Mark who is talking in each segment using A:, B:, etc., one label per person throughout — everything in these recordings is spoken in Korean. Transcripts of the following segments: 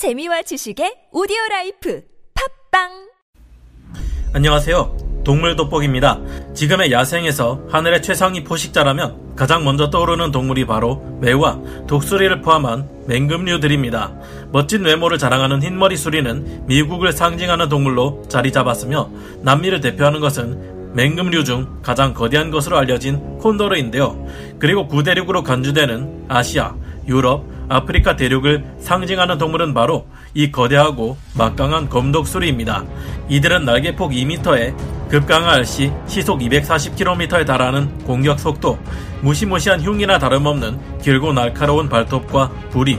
A: 재미와 지식의 오디오 라이프 팟빵
B: 안녕하세요. 동물 돋보기입니다. 지금의 야생에서 하늘의 최상위 포식자라면 가장 먼저 떠오르는 동물이 바로 매와 독수리를 포함한 맹금류들입니다. 멋진 외모를 자랑하는 흰머리 수리는 미국을 상징하는 동물로 자리 잡았으며 남미를 대표하는 것은 맹금류 중 가장 거대한 것으로 알려진 콘도르인데요. 그리고 구대륙으로 간주되는 아시아, 유럽, 아프리카 대륙을 상징하는 동물은 바로 이 거대하고 막강한 검독수리입니다. 이들은 날개폭 2m에 급강할 시 시속 240km에 달하는 공격 속도, 무시무시한 흉이나 다름없는 길고 날카로운 발톱과 부리,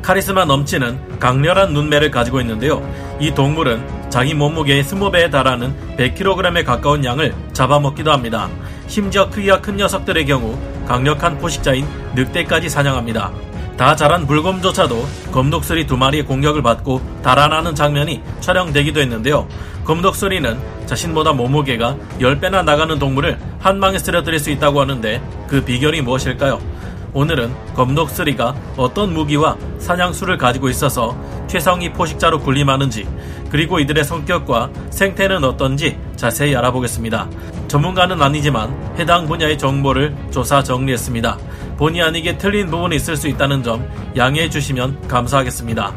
B: 카리스마 넘치는 강렬한 눈매를 가지고 있는데요. 이 동물은 자기 몸무게의 20배에 달하는 100kg에 가까운 양을 잡아먹기도 합니다. 심지어 크기가 큰 녀석들의 경우 강력한 포식자인 늑대까지 사냥합니다. 다 자란 물검조차도 검독수리 두 마리의 공격을 받고 달아나는 장면이 촬영되기도 했는데요. 검독수리는 자신보다 몸무게가 10배나 나가는 동물을 한 방에 쓰러뜨릴 수 있다고 하는데 그 비결이 무엇일까요? 오늘은 검독수리가 어떤 무기와 사냥수를 가지고 있어서 최상위 포식자로 군림하는지 그리고 이들의 성격과 생태는 어떤지 자세히 알아보겠습니다. 전문가는 아니지만 해당 분야의 정보를 조사 정리했습니다. 본의 아니게 틀린 부분이 있을 수 있다는 점 양해해 주시면 감사하겠습니다.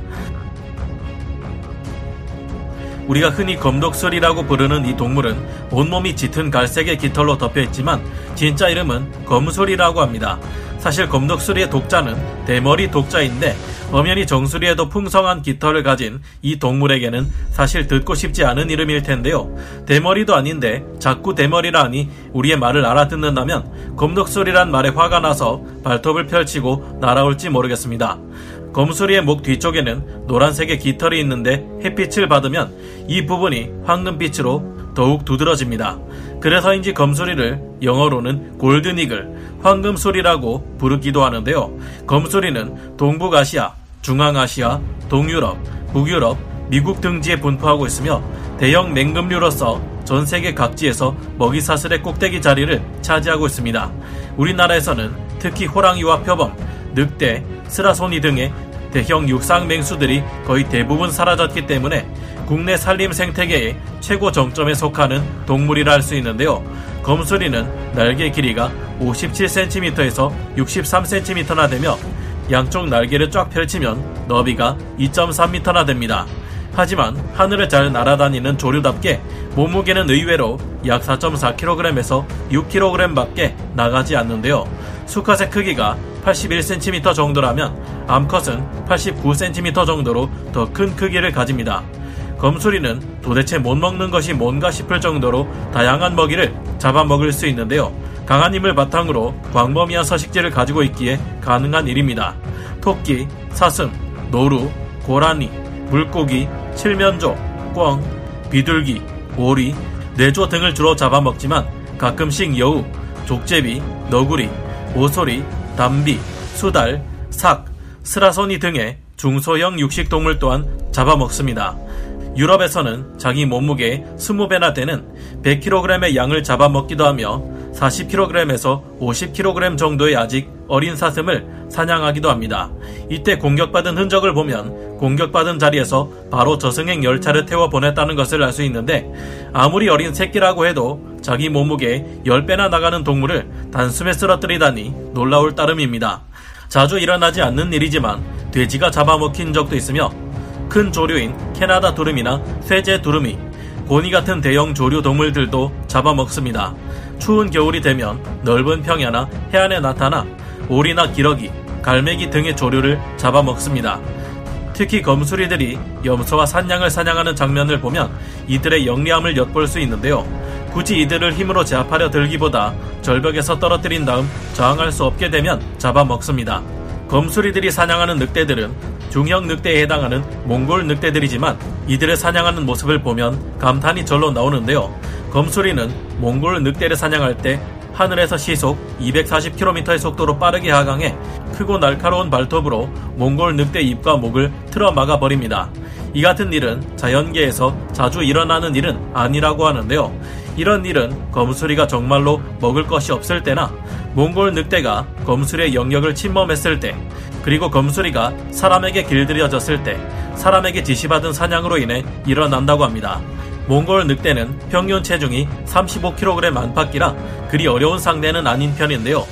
B: 우리가 흔히 검독술이라고 부르는 이 동물은 온몸이 짙은 갈색의 깃털로 덮여 있지만 진짜 이름은 검술이라고 합니다. 사실 검독수리의 독자는 대머리 독자인데 엄연히 정수리에도 풍성한 깃털을 가진 이 동물에게는 사실 듣고 싶지 않은 이름일 텐데요. 대머리도 아닌데 자꾸 대머리라 하니 우리의 말을 알아듣는다면 검독수리란 말에 화가 나서 발톱을 펼치고 날아올지 모르겠습니다. 검수리의 목 뒤쪽에는 노란색의 깃털이 있는데 햇빛을 받으면 이 부분이 황금빛으로 더욱 두드러집니다. 그래서인지 검수리를 영어로는 골든이글, 황금소리라고 부르기도 하는데요. 검소리는 동북아시아, 중앙아시아, 동유럽, 북유럽, 미국 등지에 분포하고 있으며 대형 맹금류로서 전 세계 각지에서 먹이 사슬의 꼭대기 자리를 차지하고 있습니다. 우리나라에서는 특히 호랑이와 표범, 늑대, 스라소니 등의 대형 육상 맹수들이 거의 대부분 사라졌기 때문에 국내 산림 생태계의 최고 정점에 속하는 동물이라 할 수 있는데요. 검수리는 날개 길이가 57cm에서 63cm나 되며 양쪽 날개를 쫙 펼치면 너비가 2.3m나 됩니다. 하지만 하늘을 잘 날아다니는 조류답게 몸무게는 의외로 약 4.4kg에서 6kg 밖에 나가지 않는데요. 수컷의 크기가 81cm 정도라면 암컷은 89cm 정도로 더 큰 크기를 가집니다. 검수리는 도대체 못 먹는 것이 뭔가 싶을 정도로 다양한 먹이를 잡아먹을 수 있는데요. 강한 힘을 바탕으로 광범위한 서식지를 가지고 있기에 가능한 일입니다. 토끼, 사슴, 노루, 고라니, 물고기, 칠면조, 꿩, 비둘기, 오리, 내조 등을 주로 잡아먹지만 가끔씩 여우, 족제비, 너구리, 오소리, 담비, 수달, 삭, 스라소니 등의 중소형 육식동물 또한 잡아먹습니다. 유럽에서는 자기 몸무게 20배나 되는 100kg의 양을 잡아먹기도 하며 40kg에서 50kg 정도의 아직 어린 사슴을 사냥하기도 합니다. 이때 공격받은 흔적을 보면 공격받은 자리에서 바로 저승행 열차를 태워 보냈다는 것을 알 수 있는데 아무리 어린 새끼라고 해도 자기 몸무게 10배나 나가는 동물을 단숨에 쓰러뜨리다니 놀라울 따름입니다. 자주 일어나지 않는 일이지만 돼지가 잡아먹힌 적도 있으며 큰 조류인 캐나다 두루미나 쇠제 두루미, 고니 같은 대형 조류 동물들도 잡아먹습니다. 추운 겨울이 되면 넓은 평야나 해안에 나타나 오리나 기러기, 갈매기 등의 조류를 잡아먹습니다. 특히 검수리들이 염소와 산양을 사냥하는 장면을 보면 이들의 영리함을 엿볼 수 있는데요. 굳이 이들을 힘으로 제압하려 들기보다 절벽에서 떨어뜨린 다음 저항할 수 없게 되면 잡아먹습니다. 검수리들이 사냥하는 늑대들은 중형 늑대에 해당하는 몽골 늑대들이지만 이들을 사냥하는 모습을 보면 감탄이 절로 나오는데요. 검수리는 몽골 늑대를 사냥할 때 하늘에서 시속 240km의 속도로 빠르게 하강해 크고 날카로운 발톱으로 몽골 늑대 입과 목을 틀어 막아 버립니다. 이 같은 일은 자연계에서 자주 일어나는 일은 아니라고 하는데요. 이런 일은 검수리가 정말로 먹을 것이 없을 때나 몽골 늑대가 검수리의 영역을 침범했을 때 그리고 검수리가 사람에게 길들여졌을 때 사람에게 지시받은 사냥으로 인해 일어난다고 합니다. 몽골 늑대는 평균 체중이 35kg 안팎이라 그리 어려운 상대는 아닌 편인데요.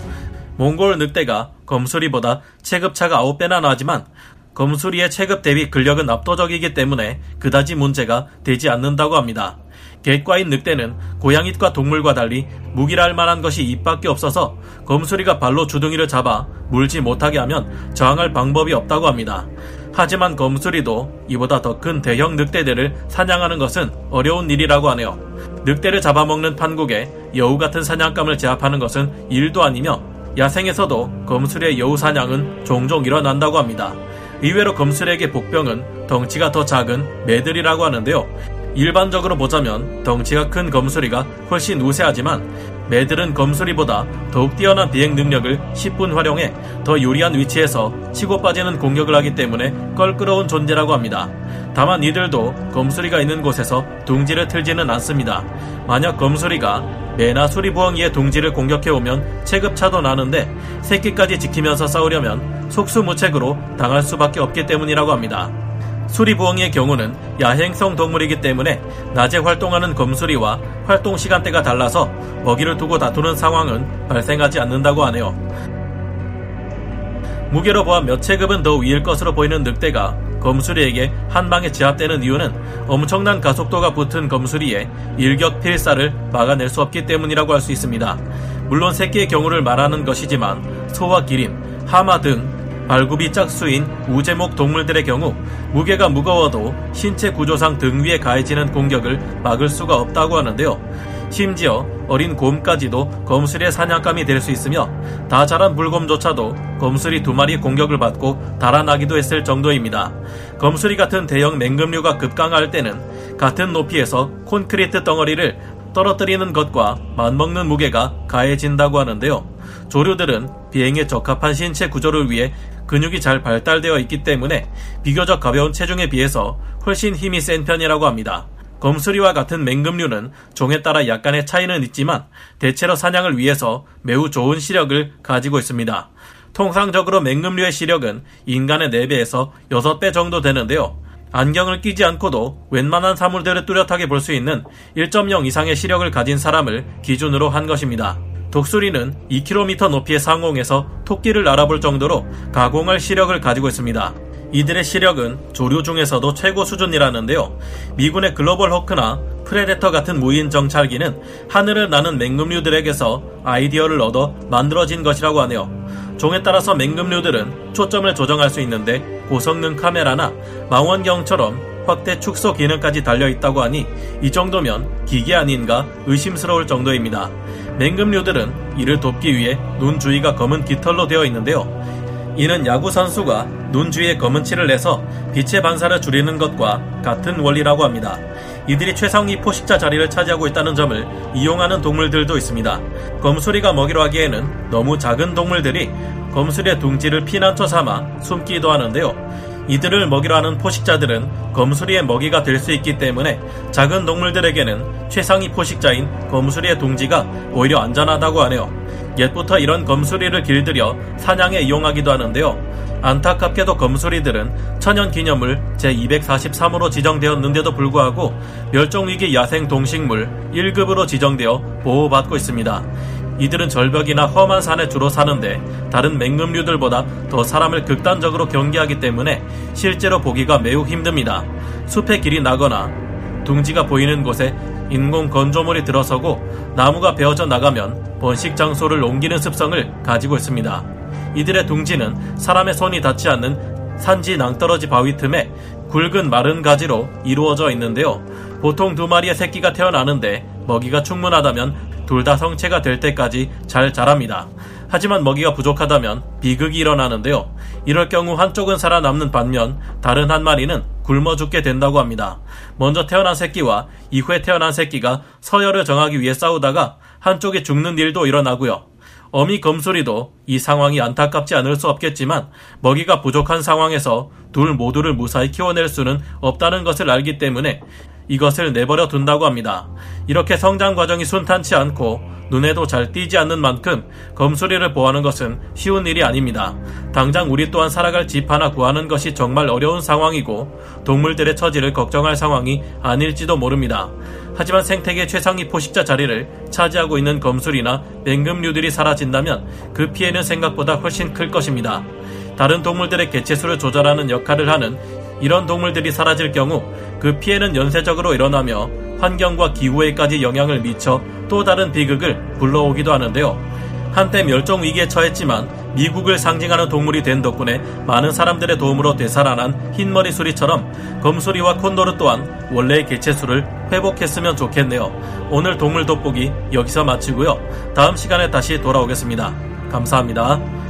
B: 몽골 늑대가 검수리보다 체급차가 9배나 나지만 검수리의 체급 대비 근력은 압도적이기 때문에 그다지 문제가 되지 않는다고 합니다. 객과인 늑대는 고양이과 동물과 달리 무기랄 만한 것이 입밖에 없어서 검수리가 발로 주둥이를 잡아 물지 못하게 하면 저항할 방법이 없다고 합니다. 하지만 검수리도 이보다 더 큰 대형 늑대들을 사냥하는 것은 어려운 일이라고 하네요. 늑대를 잡아먹는 판국에 여우 같은 사냥감을 제압하는 것은 일도 아니며 야생에서도 검술의 여우 사냥은 종종 일어난다고 합니다. 의외로 검술에게 복병은 덩치가 더 작은 매들이라고 하는데요. 일반적으로 보자면 덩치가 큰 검수리가 훨씬 우세하지만 매들은 검수리보다 더욱 뛰어난 비행 능력을 10분 활용해 더 유리한 위치에서 치고 빠지는 공격을 하기 때문에 껄끄러운 존재라고 합니다. 다만 이들도 검수리가 있는 곳에서 둥지를 틀지는 않습니다. 만약 검수리가 매나 수리부엉이의 둥지를 공격해오면 체급차도 나는데 새끼까지 지키면서 싸우려면 속수무책으로 당할 수밖에 없기 때문이라고 합니다. 수리부엉이의 경우는 야행성 동물이기 때문에 낮에 활동하는 검수리와 활동 시간대가 달라서 먹이를 두고 다투는 상황은 발생하지 않는다고 하네요. 무게로 보아 몇 체급은 더 위일 것으로 보이는 늑대가 검수리에게 한 방에 제압되는 이유는 엄청난 가속도가 붙은 검수리의 일격 필사를 막아낼 수 없기 때문이라고 할 수 있습니다. 물론 새끼의 경우를 말하는 것이지만 소와 기린, 하마 등 발굽이 짝수인 우제목 동물들의 경우 무게가 무거워도 신체 구조상 등 위에 가해지는 공격을 막을 수가 없다고 하는데요. 심지어 어린 곰까지도 검술의 사냥감이 될 수 있으며 다 자란 물곰조차도 검술이 두 마리 공격을 받고 달아나기도 했을 정도입니다. 검술이 같은 대형 맹금류가 급강할 때는 같은 높이에서 콘크리트 덩어리를 떨어뜨리는 것과 맞먹는 무게가 가해진다고 하는데요. 조류들은 비행에 적합한 신체 구조를 위해 근육이 잘 발달되어 있기 때문에 비교적 가벼운 체중에 비해서 훨씬 힘이 센 편이라고 합니다. 검수리와 같은 맹금류는 종에 따라 약간의 차이는 있지만 대체로 사냥을 위해서 매우 좋은 시력을 가지고 있습니다. 통상적으로 맹금류의 시력은 인간의 4배에서 6배 정도 되는데요. 안경을 끼지 않고도 웬만한 사물들을 뚜렷하게 볼 수 있는 1.0 이상의 시력을 가진 사람을 기준으로 한 것입니다. 독수리는 2km 높이의 상공에서 토끼를 알아볼 정도로 가공할 시력을 가지고 있습니다. 이들의 시력은 조류 중에서도 최고 수준이라는데요. 미군의 글로벌 호크나 프레데터 같은 무인 정찰기는 하늘을 나는 맹금류들에게서 아이디어를 얻어 만들어진 것이라고 하네요. 종에 따라서 맹금류들은 초점을 조정할 수 있는데 고성능 카메라나 망원경처럼 확대 축소 기능까지 달려 있다고 하니 이 정도면 기계 아닌가 의심스러울 정도입니다. 맹금류들은 이를 돕기 위해 눈 주위가 검은 깃털로 되어 있는데요. 이는 야구 선수가 눈 주위에 검은 칠을 내서 빛의 반사를 줄이는 것과 같은 원리라고 합니다. 이들이 최상위 포식자 자리를 차지하고 있다는 점을 이용하는 동물들도 있습니다. 검수리가 먹이로 하기에는 너무 작은 동물들이 검수리의 둥지를 피난처 삼아 숨기도 하는데요. 이들을 먹이로 하는 포식자들은 검수리의 먹이가 될 수 있기 때문에 작은 동물들에게는 최상위 포식자인 검수리의 둥지가 오히려 안전하다고 하네요. 옛부터 이런 검수리를 길들여 사냥에 이용하기도 하는데요. 안타깝게도 검수리들은 천연 기념물 제243호로 지정되었는데도 불구하고 멸종위기 야생 동식물 1급으로 지정되어 보호받고 있습니다. 이들은 절벽이나 험한 산에 주로 사는데 다른 맹금류들보다 더 사람을 극단적으로 경계하기 때문에 실제로 보기가 매우 힘듭니다. 숲에 길이 나거나 둥지가 보이는 곳에 인공 건조물이 들어서고 나무가 베어져 나가면 번식 장소를 옮기는 습성을 가지고 있습니다. 이들의 둥지는 사람의 손이 닿지 않는 산지 낭떠러지 바위 틈에 굵은 마른 가지로 이루어져 있는데요. 보통 두 마리의 새끼가 태어나는데 먹이가 충분하다면 둘 다 성체가 될 때까지 잘 자랍니다. 하지만 먹이가 부족하다면 비극이 일어나는데요. 이럴 경우 한쪽은 살아남는 반면 다른 한 마리는 굶어 죽게 된다고 합니다. 먼저 태어난 새끼와 이후에 태어난 새끼가 서열을 정하기 위해 싸우다가 한쪽이 죽는 일도 일어나고요. 어미 검소리도 이 상황이 안타깝지 않을 수 없겠지만 먹이가 부족한 상황에서 둘 모두를 무사히 키워낼 수는 없다는 것을 알기 때문에 이것을 내버려 둔다고 합니다. 이렇게 성장 과정이 순탄치 않고 눈에도 잘 띄지 않는 만큼 검소리를 보호하는 것은 쉬운 일이 아닙니다. 당장 우리 또한 살아갈 집 하나 구하는 것이 정말 어려운 상황이고 동물들의 처지를 걱정할 상황이 아닐지도 모릅니다. 하지만 생태계 최상위 포식자 자리를 차지하고 있는 검술이나 맹금류들이 사라진다면 그 피해는 생각보다 훨씬 클 것입니다. 다른 동물들의 개체수를 조절하는 역할을 하는 이런 동물들이 사라질 경우 그 피해는 연쇄적으로 일어나며 환경과 기후에까지 영향을 미쳐 또 다른 비극을 불러오기도 하는데요. 한때 멸종 위기에 처했지만 미국을 상징하는 동물이 된 덕분에 많은 사람들의 도움으로 되살아난 흰머리 수리처럼 검소리와 콘도르 또한 원래의 개체수를 회복했으면 좋겠네요. 오늘 동물 돋보기 여기서 마치고요. 다음 시간에 다시 돌아오겠습니다. 감사합니다.